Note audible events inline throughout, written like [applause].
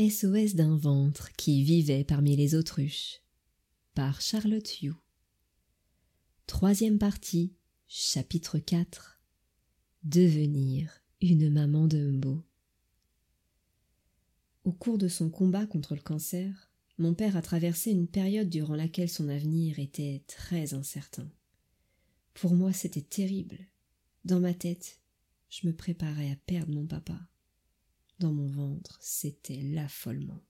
SOS d'un ventre qui vivait parmi les autruches par Charlotte Hugh. Troisième partie, chapitre 4 Devenir une maman de Mbo. Au cours de son combat contre le cancer, mon père a traversé une période durant laquelle son avenir était très incertain. Pour moi, c'était terrible. Dans ma tête, je me préparais à perdre mon papa dans mon ventre, c'était l'affolement.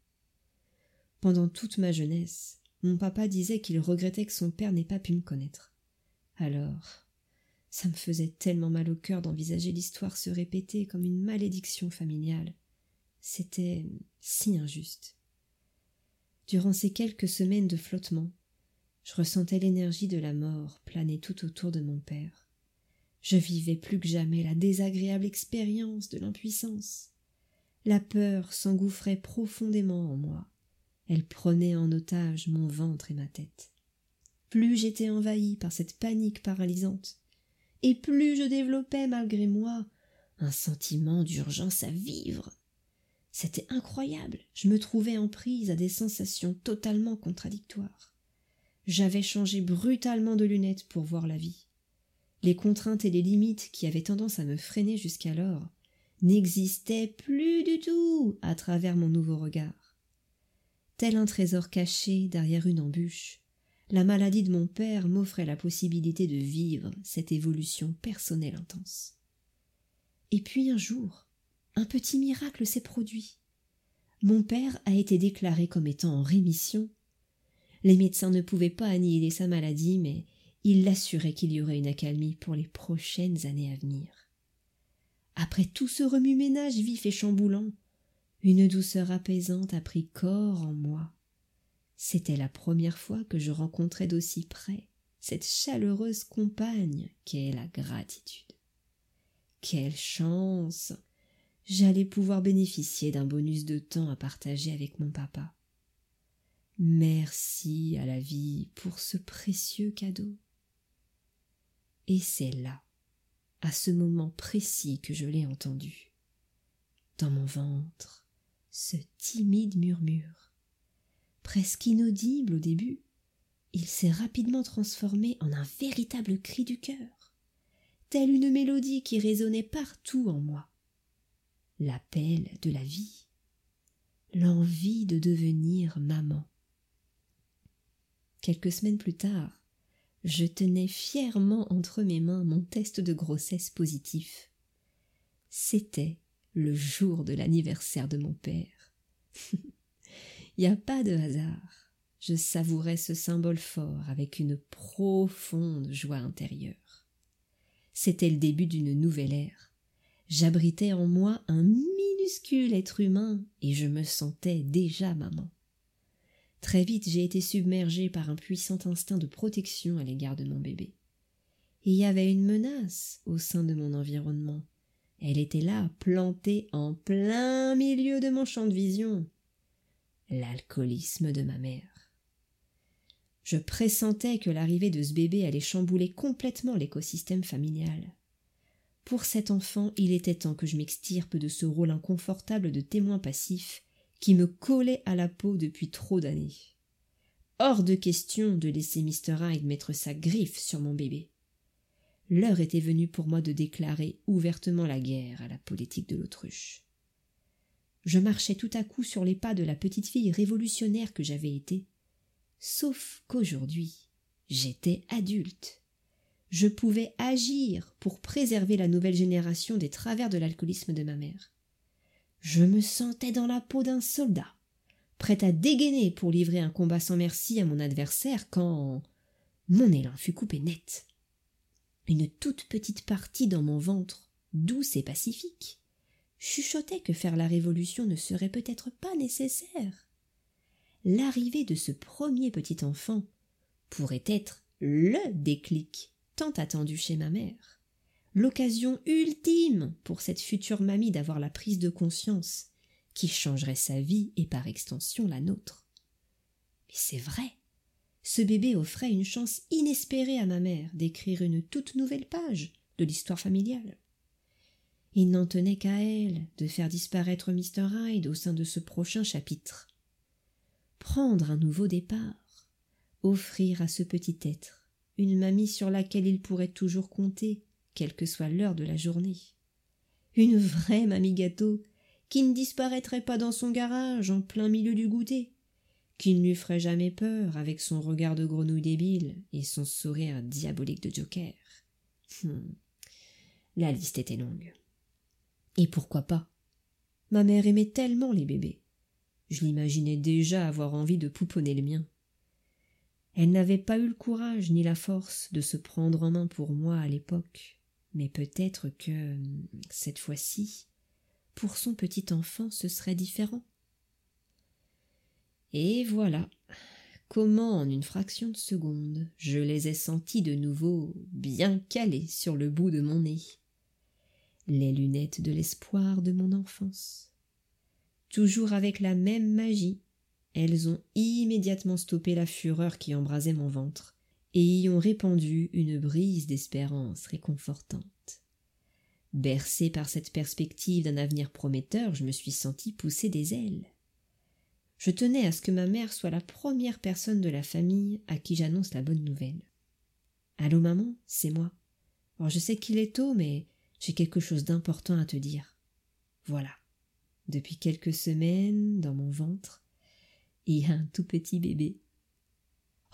Pendant toute ma jeunesse, mon papa disait qu'il regrettait que son père n'ait pas pu me connaître. Alors, ça me faisait tellement mal au cœur d'envisager l'histoire se répéter comme une malédiction familiale. C'était si injuste. Durant ces quelques semaines de flottement, je ressentais l'énergie de la mort planer tout autour de mon père. Je vivais plus que jamais la désagréable expérience de l'impuissance. La peur s'engouffrait profondément en moi. Elle prenait en otage mon ventre et ma tête. Plus j'étais envahi par cette panique paralysante, et plus je développais malgré moi un sentiment d'urgence à vivre. C'était incroyable, je me trouvais en prise à des sensations totalement contradictoires. J'avais changé brutalement de lunettes pour voir la vie. Les contraintes et les limites qui avaient tendance à me freiner jusqu'alors n'existait plus du tout à travers mon nouveau regard. Tel un trésor caché derrière une embûche, la maladie de mon père m'offrait la possibilité de vivre cette évolution personnelle intense. Et puis un jour, un petit miracle s'est produit. Mon père a été déclaré comme étant en rémission. Les médecins ne pouvaient pas annihiler sa maladie, mais ils l'assuraient qu'il y aurait une accalmie pour les prochaines années à venir. Après tout ce remue-ménage vif et chamboulant, une douceur apaisante a pris corps en moi. C'était la première fois que je rencontrais d'aussi près cette chaleureuse compagne qu'est la gratitude. Quelle chance. J'allais pouvoir bénéficier d'un bonus de temps à partager avec mon papa. Merci à la vie pour ce précieux cadeau. Et c'est là à ce moment précis que je l'ai entendu. Dans mon ventre, ce timide murmure. Presque inaudible au début, il s'est rapidement transformé en un véritable cri du cœur, telle une mélodie qui résonnait partout en moi. L'appel de la vie, l'envie de devenir maman. Quelques semaines plus tard, je tenais fièrement entre mes mains mon test de grossesse positif. C'était le jour de l'anniversaire de mon père. [laughs] Il n'y a pas de hasard. Je savourais ce symbole fort avec une profonde joie intérieure. C'était le début d'une nouvelle ère. J'abritais en moi un minuscule être humain et je me sentais déjà maman. Très vite j'ai été submergée par un puissant instinct de protection à l'égard de mon bébé. il y avait une menace au sein de mon environnement. Elle était là, plantée en plein milieu de mon champ de vision. L'alcoolisme de ma mère. Je pressentais que l'arrivée de ce bébé allait chambouler complètement l'écosystème familial. Pour cet enfant, il était temps que je m'extirpe de ce rôle inconfortable de témoin passif qui me collait à la peau depuis trop d'années. Hors de question de laisser Mr. Hyde mettre sa griffe sur mon bébé. L'heure était venue pour moi de déclarer ouvertement la guerre à la politique de l'autruche. Je marchais tout à coup sur les pas de la petite fille révolutionnaire que j'avais été, sauf qu'aujourd'hui j'étais adulte. Je pouvais agir pour préserver la nouvelle génération des travers de l'alcoolisme de ma mère. Je me sentais dans la peau d'un soldat, prêt à dégainer pour livrer un combat sans merci à mon adversaire quand mon élan fut coupé net. Une toute petite partie dans mon ventre, douce et pacifique, chuchotait que faire la révolution ne serait peut-être pas nécessaire. L'arrivée de ce premier petit enfant pourrait être le déclic tant attendu chez ma mère l'occasion ultime pour cette future mamie d'avoir la prise de conscience qui changerait sa vie et par extension la nôtre. Mais c'est vrai. Ce bébé offrait une chance inespérée à ma mère d'écrire une toute nouvelle page de l'histoire familiale. Il n'en tenait qu'à elle de faire disparaître Mr. Hyde au sein de ce prochain chapitre. Prendre un nouveau départ, offrir à ce petit être une mamie sur laquelle il pourrait toujours compter, quelle que soit l'heure de la journée. Une vraie mamie gâteau, qui ne disparaîtrait pas dans son garage en plein milieu du goûter, qui ne lui ferait jamais peur avec son regard de grenouille débile et son sourire diabolique de joker. Hum. La liste était longue. Et pourquoi pas? Ma mère aimait tellement les bébés. Je l'imaginais déjà avoir envie de pouponner le mien. Elle n'avait pas eu le courage ni la force de se prendre en main pour moi à l'époque, mais peut-être que cette fois-ci, pour son petit enfant, ce serait différent. Et voilà comment en une fraction de seconde je les ai sentis de nouveau bien calés sur le bout de mon nez. Les lunettes de l'espoir de mon enfance. Toujours avec la même magie, elles ont immédiatement stoppé la fureur qui embrasait mon ventre et y ont répandu une brise d'espérance réconfortante. Bercé par cette perspective d'un avenir prometteur, je me suis senti pousser des ailes. Je tenais à ce que ma mère soit la première personne de la famille à qui j'annonce la bonne nouvelle. Allô maman, c'est moi. Je sais qu'il est tôt, mais j'ai quelque chose d'important à te dire. Voilà. Depuis quelques semaines, dans mon ventre, il y a un tout petit bébé.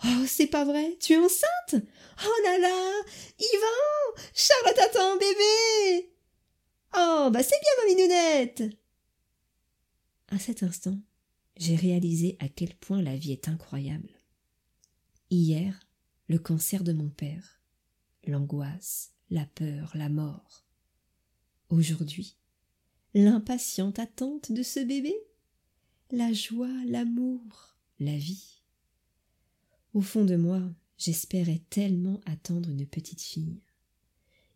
Oh, c'est pas vrai, tu es enceinte? Oh là là Yvan Charlotte attend un bébé Oh, bah c'est bien, ma minounette À cet instant, j'ai réalisé à quel point la vie est incroyable. Hier, le cancer de mon père, l'angoisse, la peur, la mort. Aujourd'hui, l'impatiente attente de ce bébé, la joie, l'amour, la vie. Au fond de moi, j'espérais tellement attendre une petite fille.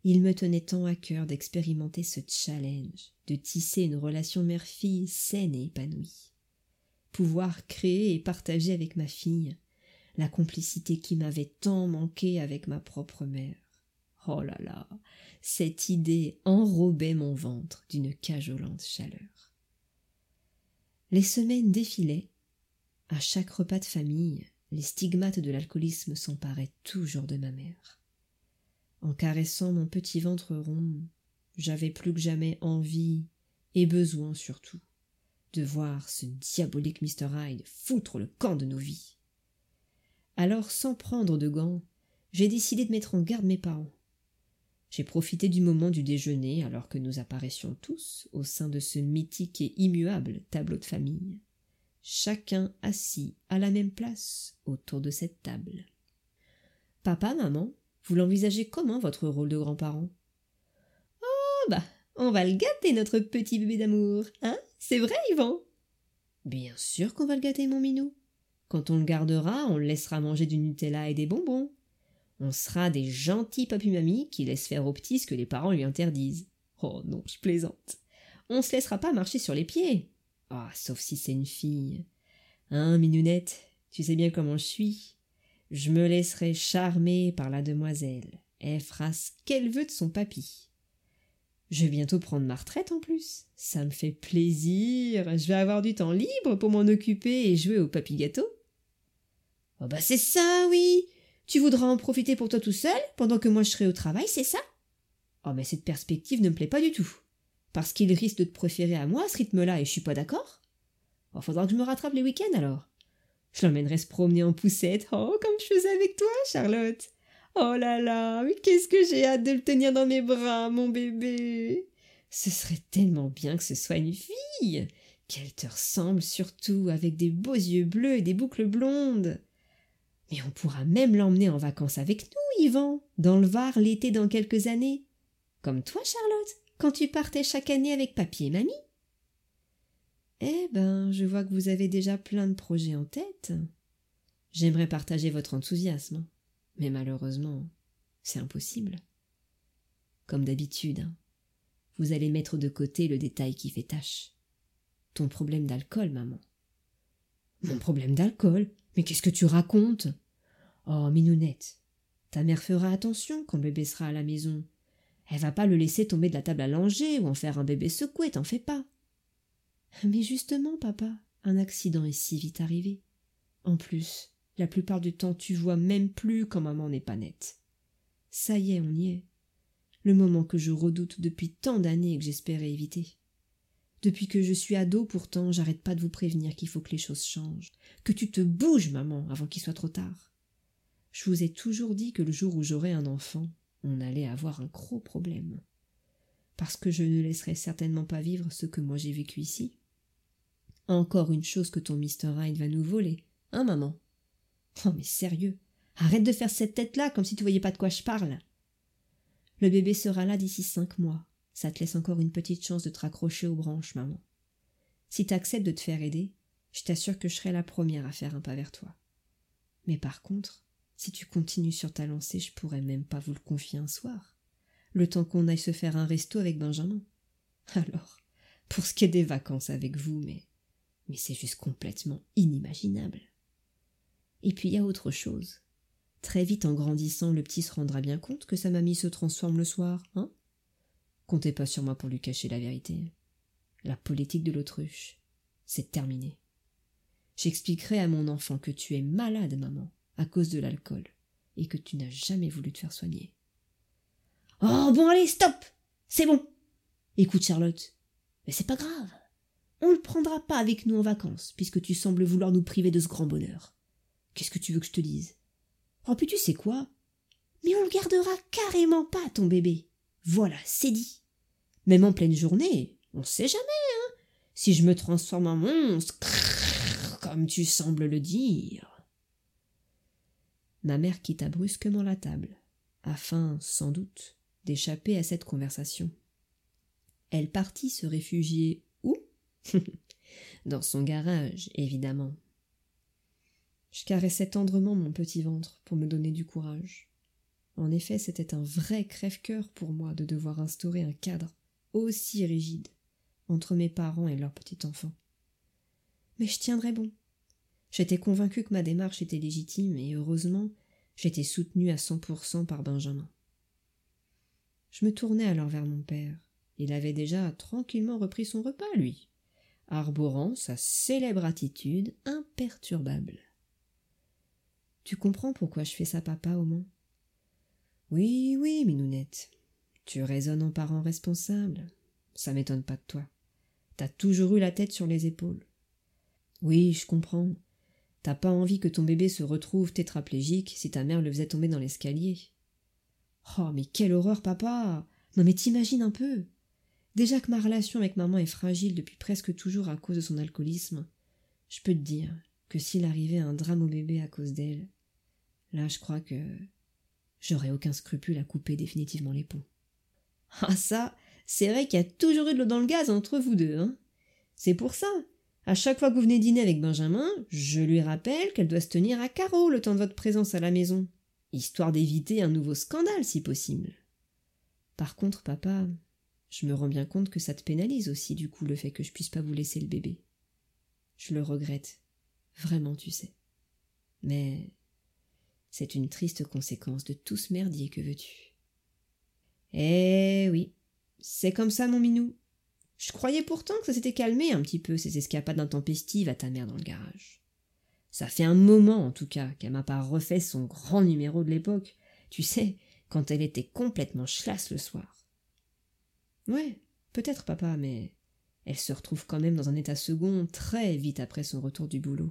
Il me tenait tant à cœur d'expérimenter ce challenge, de tisser une relation mère-fille saine et épanouie. Pouvoir créer et partager avec ma fille la complicité qui m'avait tant manqué avec ma propre mère. Oh là là, cette idée enrobait mon ventre d'une cajolante chaleur. Les semaines défilaient. À chaque repas de famille, les stigmates de l'alcoolisme s'emparaient toujours de ma mère. En caressant mon petit ventre rond, j'avais plus que jamais envie, et besoin surtout, de voir ce diabolique Mr. Hyde foutre le camp de nos vies. Alors, sans prendre de gants, j'ai décidé de mettre en garde mes parents. J'ai profité du moment du déjeuner alors que nous apparaissions tous au sein de ce mythique et immuable tableau de famille, chacun assis à la même place autour de cette table. Papa, maman, vous l'envisagez comment votre rôle de grand-parent? Oh bah, on va le gâter notre petit bébé d'amour, hein? C'est vrai, Yvan? Bien sûr qu'on va le gâter, mon minou. Quand on le gardera, on le laissera manger du Nutella et des bonbons. On sera des gentils papy-mamies qui laissent faire aux petits ce que les parents lui interdisent. Oh non, je plaisante. On se laissera pas marcher sur les pieds. Ah, sauf si c'est une fille. Hein, minounette, tu sais bien comment je suis. Je me laisserai charmer par la demoiselle. Elle fera ce qu'elle veut de son papy. Je vais bientôt prendre ma retraite en plus. Ça me fait plaisir. Je vais avoir du temps libre pour m'en occuper et jouer au papy gâteau. Oh bah c'est ça, oui. Tu voudras en profiter pour toi tout seul pendant que moi je serai au travail, c'est ça? Oh mais cette perspective ne me plaît pas du tout. Parce qu'il risque de te préférer à moi ce rythme-là et je suis pas d'accord? Oh, faudra que je me rattrape les week-ends alors. Je l'emmènerai se promener en poussette. Oh, comme je faisais avec toi, Charlotte. Oh là là, mais qu'est-ce que j'ai hâte de le tenir dans mes bras, mon bébé. Ce serait tellement bien que ce soit une fille. Qu'elle te ressemble surtout, avec des beaux yeux bleus et des boucles blondes. Mais on pourra même l'emmener en vacances avec nous, Yvan, dans le Var l'été dans quelques années. Comme toi, Charlotte, quand tu partais chaque année avec papy et mamie? Eh ben, je vois que vous avez déjà plein de projets en tête. J'aimerais partager votre enthousiasme, mais malheureusement, c'est impossible. Comme d'habitude, hein, vous allez mettre de côté le détail qui fait tâche. Ton problème d'alcool, maman. Mon problème d'alcool? Mais qu'est-ce que tu racontes? Oh, Minounette, ta mère fera attention quand le bébé sera à la maison. Elle va pas le laisser tomber de la table à langer ou en faire un bébé secoué, t'en fais pas. Mais justement, papa, un accident est si vite arrivé. En plus, la plupart du temps, tu vois même plus quand maman n'est pas nette. Ça y est, on y est. Le moment que je redoute depuis tant d'années et que j'espérais éviter. Depuis que je suis ado, pourtant, j'arrête pas de vous prévenir qu'il faut que les choses changent. Que tu te bouges, maman, avant qu'il soit trop tard. Je vous ai toujours dit que le jour où j'aurai un enfant, on allait avoir un gros problème. Parce que je ne laisserai certainement pas vivre ce que moi j'ai vécu ici. Encore une chose que ton Mr. Hyde va nous voler, hein, maman? Oh, mais sérieux, arrête de faire cette tête-là comme si tu voyais pas de quoi je parle. Le bébé sera là d'ici cinq mois. Ça te laisse encore une petite chance de te raccrocher aux branches, maman. Si t'acceptes de te faire aider, je t'assure que je serai la première à faire un pas vers toi. Mais par contre, si tu continues sur ta lancée, je pourrais même pas vous le confier un soir. Le temps qu'on aille se faire un resto avec Benjamin. [laughs] Alors, pour ce qui est des vacances avec vous, mais. Mais c'est juste complètement inimaginable. Et puis il y a autre chose. Très vite en grandissant, le petit se rendra bien compte que sa mamie se transforme le soir, hein? Comptez pas sur moi pour lui cacher la vérité. La politique de l'autruche, c'est terminé. J'expliquerai à mon enfant que tu es malade, maman, à cause de l'alcool, et que tu n'as jamais voulu te faire soigner. Oh bon allez, stop C'est bon Écoute Charlotte, mais c'est pas grave. On le prendra pas avec nous en vacances, puisque tu sembles vouloir nous priver de ce grand bonheur. Qu'est-ce que tu veux que je te dise? Oh, puis tu sais quoi? Mais on le gardera carrément pas, ton bébé. Voilà, c'est dit. Même en pleine journée, on sait jamais, hein. Si je me transforme en monstre, comme tu sembles le dire. Ma mère quitta brusquement la table, afin, sans doute, d'échapper à cette conversation. Elle partit se réfugier où? [laughs] Dans son garage, évidemment. Je caressais tendrement mon petit ventre pour me donner du courage. En effet, c'était un vrai crève-cœur pour moi de devoir instaurer un cadre aussi rigide entre mes parents et leur petit enfant. Mais je tiendrais bon. J'étais convaincue que ma démarche était légitime et heureusement, j'étais soutenue à cent pour cent par Benjamin. Je me tournai alors vers mon père. Il avait déjà tranquillement repris son repas, lui, arborant sa célèbre attitude imperturbable. Tu comprends pourquoi je fais ça, papa, au moins Oui, oui, Minounette. Tu raisonnes en parent responsable. Ça m'étonne pas de toi. T'as toujours eu la tête sur les épaules. Oui, je comprends. T'as pas envie que ton bébé se retrouve tétraplégique si ta mère le faisait tomber dans l'escalier? Oh, mais quelle horreur, papa Non, mais t'imagines un peu Déjà que ma relation avec maman est fragile depuis presque toujours à cause de son alcoolisme, je peux te dire que s'il arrivait un drame au bébé à cause d'elle, là je crois que j'aurais aucun scrupule à couper définitivement les ponts. Ah ça, c'est vrai qu'il y a toujours eu de l'eau dans le gaz entre vous deux, hein. C'est pour ça. À chaque fois que vous venez dîner avec Benjamin, je lui rappelle qu'elle doit se tenir à carreau le temps de votre présence à la maison, histoire d'éviter un nouveau scandale si possible. Par contre, papa, je me rends bien compte que ça te pénalise aussi du coup le fait que je puisse pas vous laisser le bébé. Je le regrette. Vraiment, tu sais. Mais c'est une triste conséquence de tout ce merdier que veux-tu? Eh oui, c'est comme ça, mon minou. Je croyais pourtant que ça s'était calmé un petit peu, ces escapades intempestives à ta mère dans le garage. Ça fait un moment, en tout cas, qu'elle m'a pas refait son grand numéro de l'époque. Tu sais, quand elle était complètement chlasse le soir. Ouais, peut-être, papa, mais elle se retrouve quand même dans un état second très vite après son retour du boulot.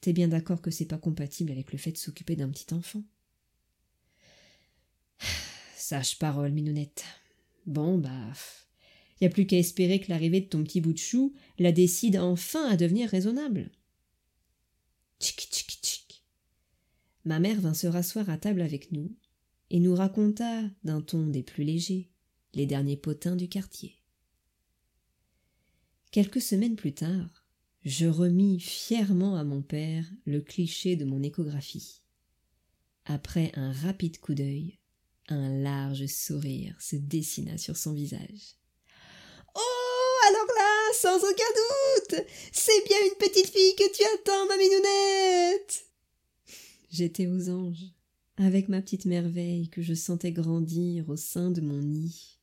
T'es bien d'accord que c'est pas compatible avec le fait de s'occuper d'un petit enfant? [sighs] Sage parole, Minounette. Bon, bah. Y a plus qu'à espérer que l'arrivée de ton petit bout de chou la décide enfin à devenir raisonnable. Tchic, tchic, tchic. Ma mère vint se rasseoir à table avec nous et nous raconta, d'un ton des plus légers, les derniers potins du quartier. Quelques semaines plus tard, je remis fièrement à mon père le cliché de mon échographie. Après un rapide coup d'œil, un large sourire se dessina sur son visage. Sans aucun doute, c'est bien une petite fille que tu attends, ma minounette. J'étais aux anges. avec ma petite merveille que je sentais grandir au sein de mon nid.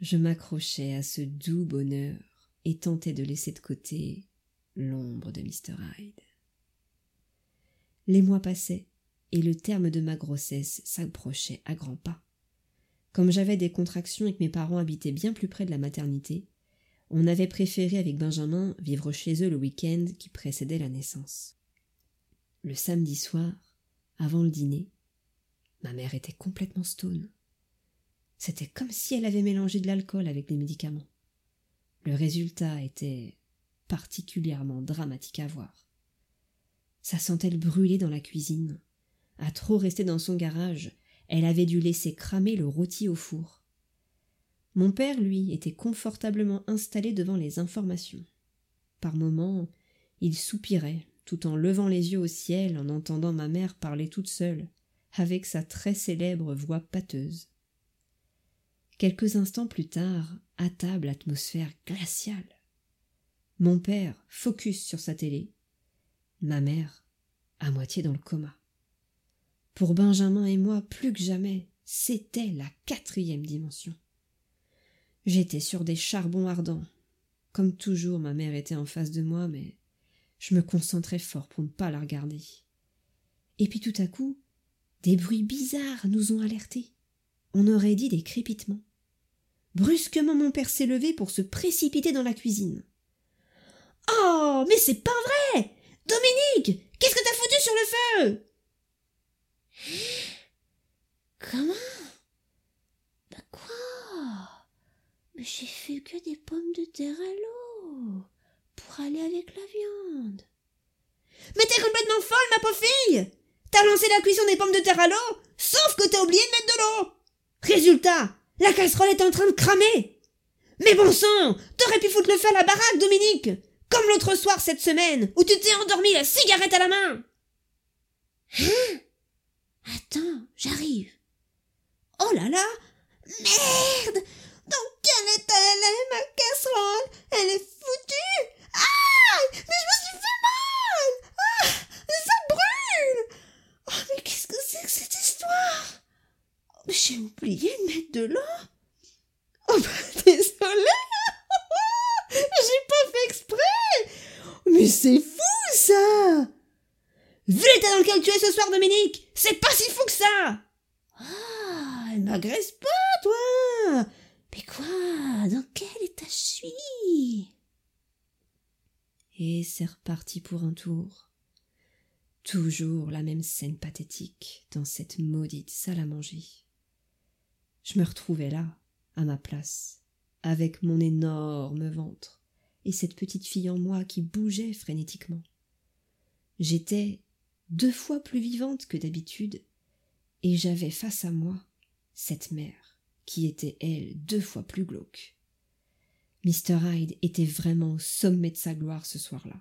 Je m'accrochais à ce doux bonheur et tentais de laisser de côté l'ombre de Mr. Hyde. Les mois passaient, et le terme de ma grossesse s'approchait à grands pas. Comme j'avais des contractions et que mes parents habitaient bien plus près de la maternité, on avait préféré avec Benjamin vivre chez eux le week-end qui précédait la naissance. Le samedi soir, avant le dîner, ma mère était complètement stone. C'était comme si elle avait mélangé de l'alcool avec des médicaments. Le résultat était particulièrement dramatique à voir. Ça sentait le brûler dans la cuisine. À trop rester dans son garage, elle avait dû laisser cramer le rôti au four. Mon père, lui, était confortablement installé devant les informations. Par moments, il soupirait, tout en levant les yeux au ciel en entendant ma mère parler toute seule, avec sa très célèbre voix pâteuse. Quelques instants plus tard, à table atmosphère glaciale. Mon père, focus sur sa télé. Ma mère, à moitié dans le coma. Pour Benjamin et moi, plus que jamais, c'était la quatrième dimension. J'étais sur des charbons ardents. Comme toujours, ma mère était en face de moi, mais je me concentrais fort pour ne pas la regarder. Et puis tout à coup, des bruits bizarres nous ont alertés. On aurait dit des crépitements. Brusquement, mon père s'est levé pour se précipiter dans la cuisine. Oh, mais c'est pas vrai Dominique Qu'est-ce que t'as foutu sur le feu? Comment? Bah quoi? Mais j'ai fait que des pommes de terre à l'eau pour aller avec la viande. Mais t'es complètement folle, ma pauvre fille T'as lancé la cuisson des pommes de terre à l'eau, sauf que t'as oublié de mettre de l'eau Résultat, la casserole est en train de cramer Mais bon sang T'aurais pu foutre le feu à la baraque, Dominique comme l'autre soir cette semaine, où tu t'es endormi la cigarette à la main. Hein? Attends, j'arrive. Oh là là Merde Dans quel état elle est, ma casserole. Elle est foutue. Ah! Mais je me suis fait mal! Ah! Ça brûle! Oh mais qu'est-ce que c'est que cette histoire? J'ai oublié de mettre de l'eau. Oh bah [laughs] désolée. [laughs] J'ai pas fait exprès. Mais c'est fou, ça. Vu l'état dans lequel tu es ce soir, Dominique, c'est pas si fou que ça. Ah, elle m'agresse pas, toi Mais quoi? Dans quel état je suis? Et c'est reparti pour un tour. Toujours la même scène pathétique dans cette maudite salle à manger. Je me retrouvais là, à ma place, avec mon énorme ventre et cette petite fille en moi qui bougeait frénétiquement. J'étais deux fois plus vivante que d'habitude, et j'avais face à moi cette mère qui était, elle, deux fois plus glauque. Mr. Hyde était vraiment au sommet de sa gloire ce soir-là.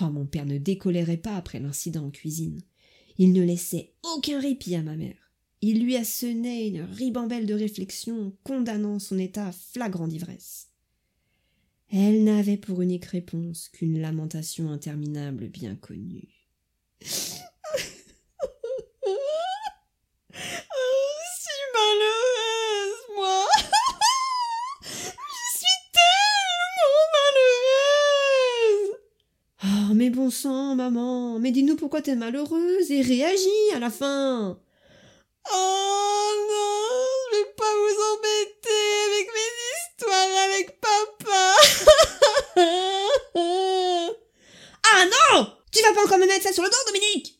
Oh, mon père ne décolérait pas après l'incident en cuisine. Il ne laissait aucun répit à ma mère. Il lui assenait une ribambelle de réflexions condamnant son état flagrant d'ivresse. Elle n'avait pour unique réponse qu'une lamentation interminable bien connue. oh, si malheureuse, moi Je suis tellement malheureuse Oh, mais bon sang, maman, mais dis-nous pourquoi t'es malheureuse et réagis à la fin Oh non, je vais pas vous embêter avec mes histoires avec papa. [laughs] ah non Tu vas pas encore me mettre ça sur le dos, Dominique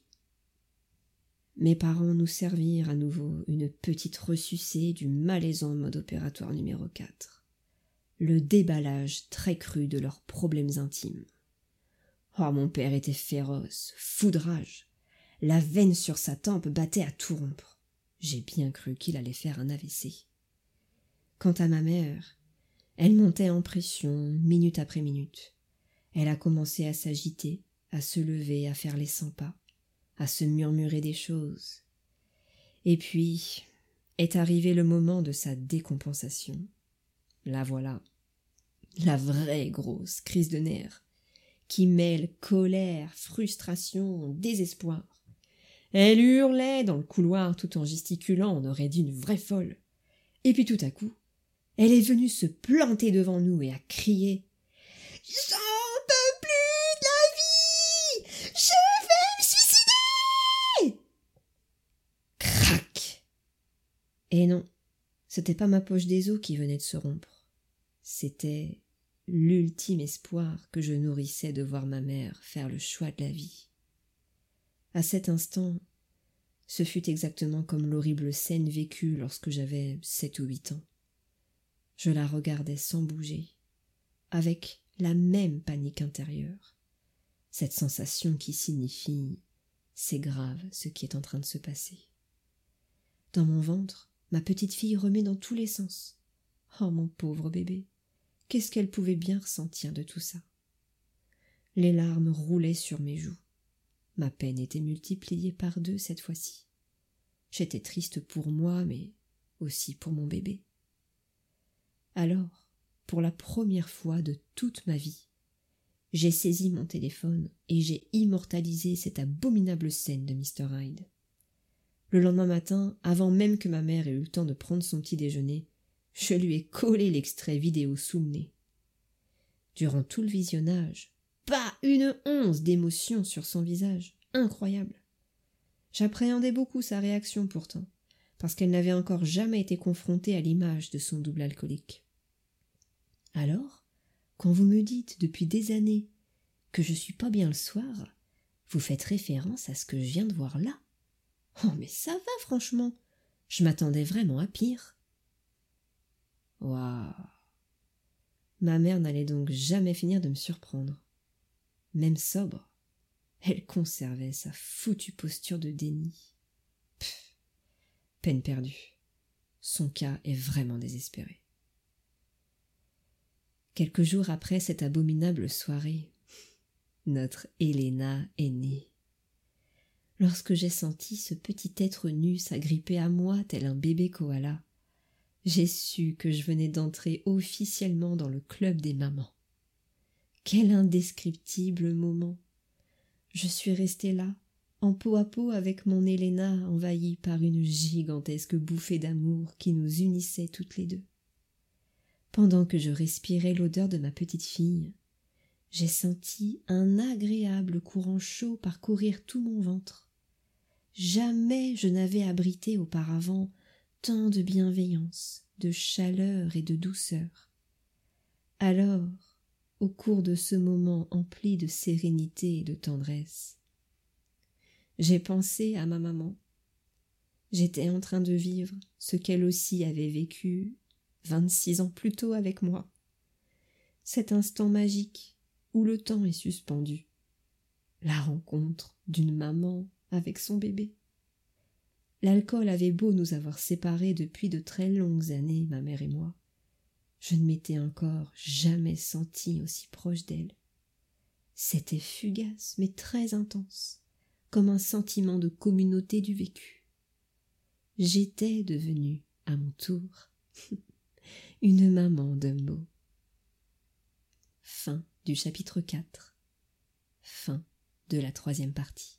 Mes parents nous servirent à nouveau une petite ressucée du malaisant mode opératoire numéro 4. Le déballage très cru de leurs problèmes intimes. Oh, mon père était féroce, foudrage. La veine sur sa tempe battait à tout rompre. J'ai bien cru qu'il allait faire un AVC. Quant à ma mère, elle montait en pression minute après minute. Elle a commencé à s'agiter, à se lever, à faire les cent pas, à se murmurer des choses. Et puis est arrivé le moment de sa décompensation. La voilà, la vraie grosse crise de nerfs, qui mêle colère, frustration, désespoir Elle hurlait dans le couloir tout en gesticulant, on aurait dit une vraie folle. Et puis tout à coup, elle est venue se planter devant nous et a crié J'en peux plus de la vie Je vais me suicider Crac Et non, c'était pas ma poche des os qui venait de se rompre. C'était l'ultime espoir que je nourrissais de voir ma mère faire le choix de la vie. À cet instant, ce fut exactement comme l'horrible scène vécue lorsque j'avais sept ou huit ans. Je la regardais sans bouger, avec la même panique intérieure, cette sensation qui signifie c'est grave ce qui est en train de se passer. Dans mon ventre, ma petite fille remet dans tous les sens. Oh mon pauvre bébé, qu'est-ce qu'elle pouvait bien ressentir de tout ça? Les larmes roulaient sur mes joues. Ma peine était multipliée par deux cette fois-ci. J'étais triste pour moi, mais aussi pour mon bébé. Alors, pour la première fois de toute ma vie, j'ai saisi mon téléphone et j'ai immortalisé cette abominable scène de Mr. Hyde. Le lendemain matin, avant même que ma mère ait eu le temps de prendre son petit déjeuner, je lui ai collé l'extrait vidéo sous. Durant tout le visionnage, pas une once d'émotion sur son visage. Incroyable. J'appréhendais beaucoup sa réaction pourtant, parce qu'elle n'avait encore jamais été confrontée à l'image de son double alcoolique. Alors, quand vous me dites depuis des années que je suis pas bien le soir, vous faites référence à ce que je viens de voir là. Oh, mais ça va, franchement. Je m'attendais vraiment à pire. Waouh. Ma mère n'allait donc jamais finir de me surprendre. Même sobre, elle conservait sa foutue posture de déni. Pff, peine perdue. Son cas est vraiment désespéré. Quelques jours après cette abominable soirée, notre Helena est née. Lorsque j'ai senti ce petit être nu s'agripper à moi tel un bébé koala, j'ai su que je venais d'entrer officiellement dans le club des mamans. Quel indescriptible moment. Je suis restée là, en peau à peau avec mon Helena envahie par une gigantesque bouffée d'amour qui nous unissait toutes les deux. Pendant que je respirais l'odeur de ma petite fille, j'ai senti un agréable courant chaud parcourir tout mon ventre. Jamais je n'avais abrité auparavant tant de bienveillance, de chaleur et de douceur. Alors, au cours de ce moment empli de sérénité et de tendresse, j'ai pensé à ma maman. J'étais en train de vivre ce qu'elle aussi avait vécu vingt-six ans plus tôt avec moi. Cet instant magique où le temps est suspendu. La rencontre d'une maman avec son bébé. L'alcool avait beau nous avoir séparés depuis de très longues années, ma mère et moi. Je ne m'étais encore jamais senti aussi proche d'elle. C'était fugace, mais très intense, comme un sentiment de communauté du vécu. J'étais devenue, à mon tour, [laughs] une maman de. Fin du chapitre 4. Fin de la troisième partie.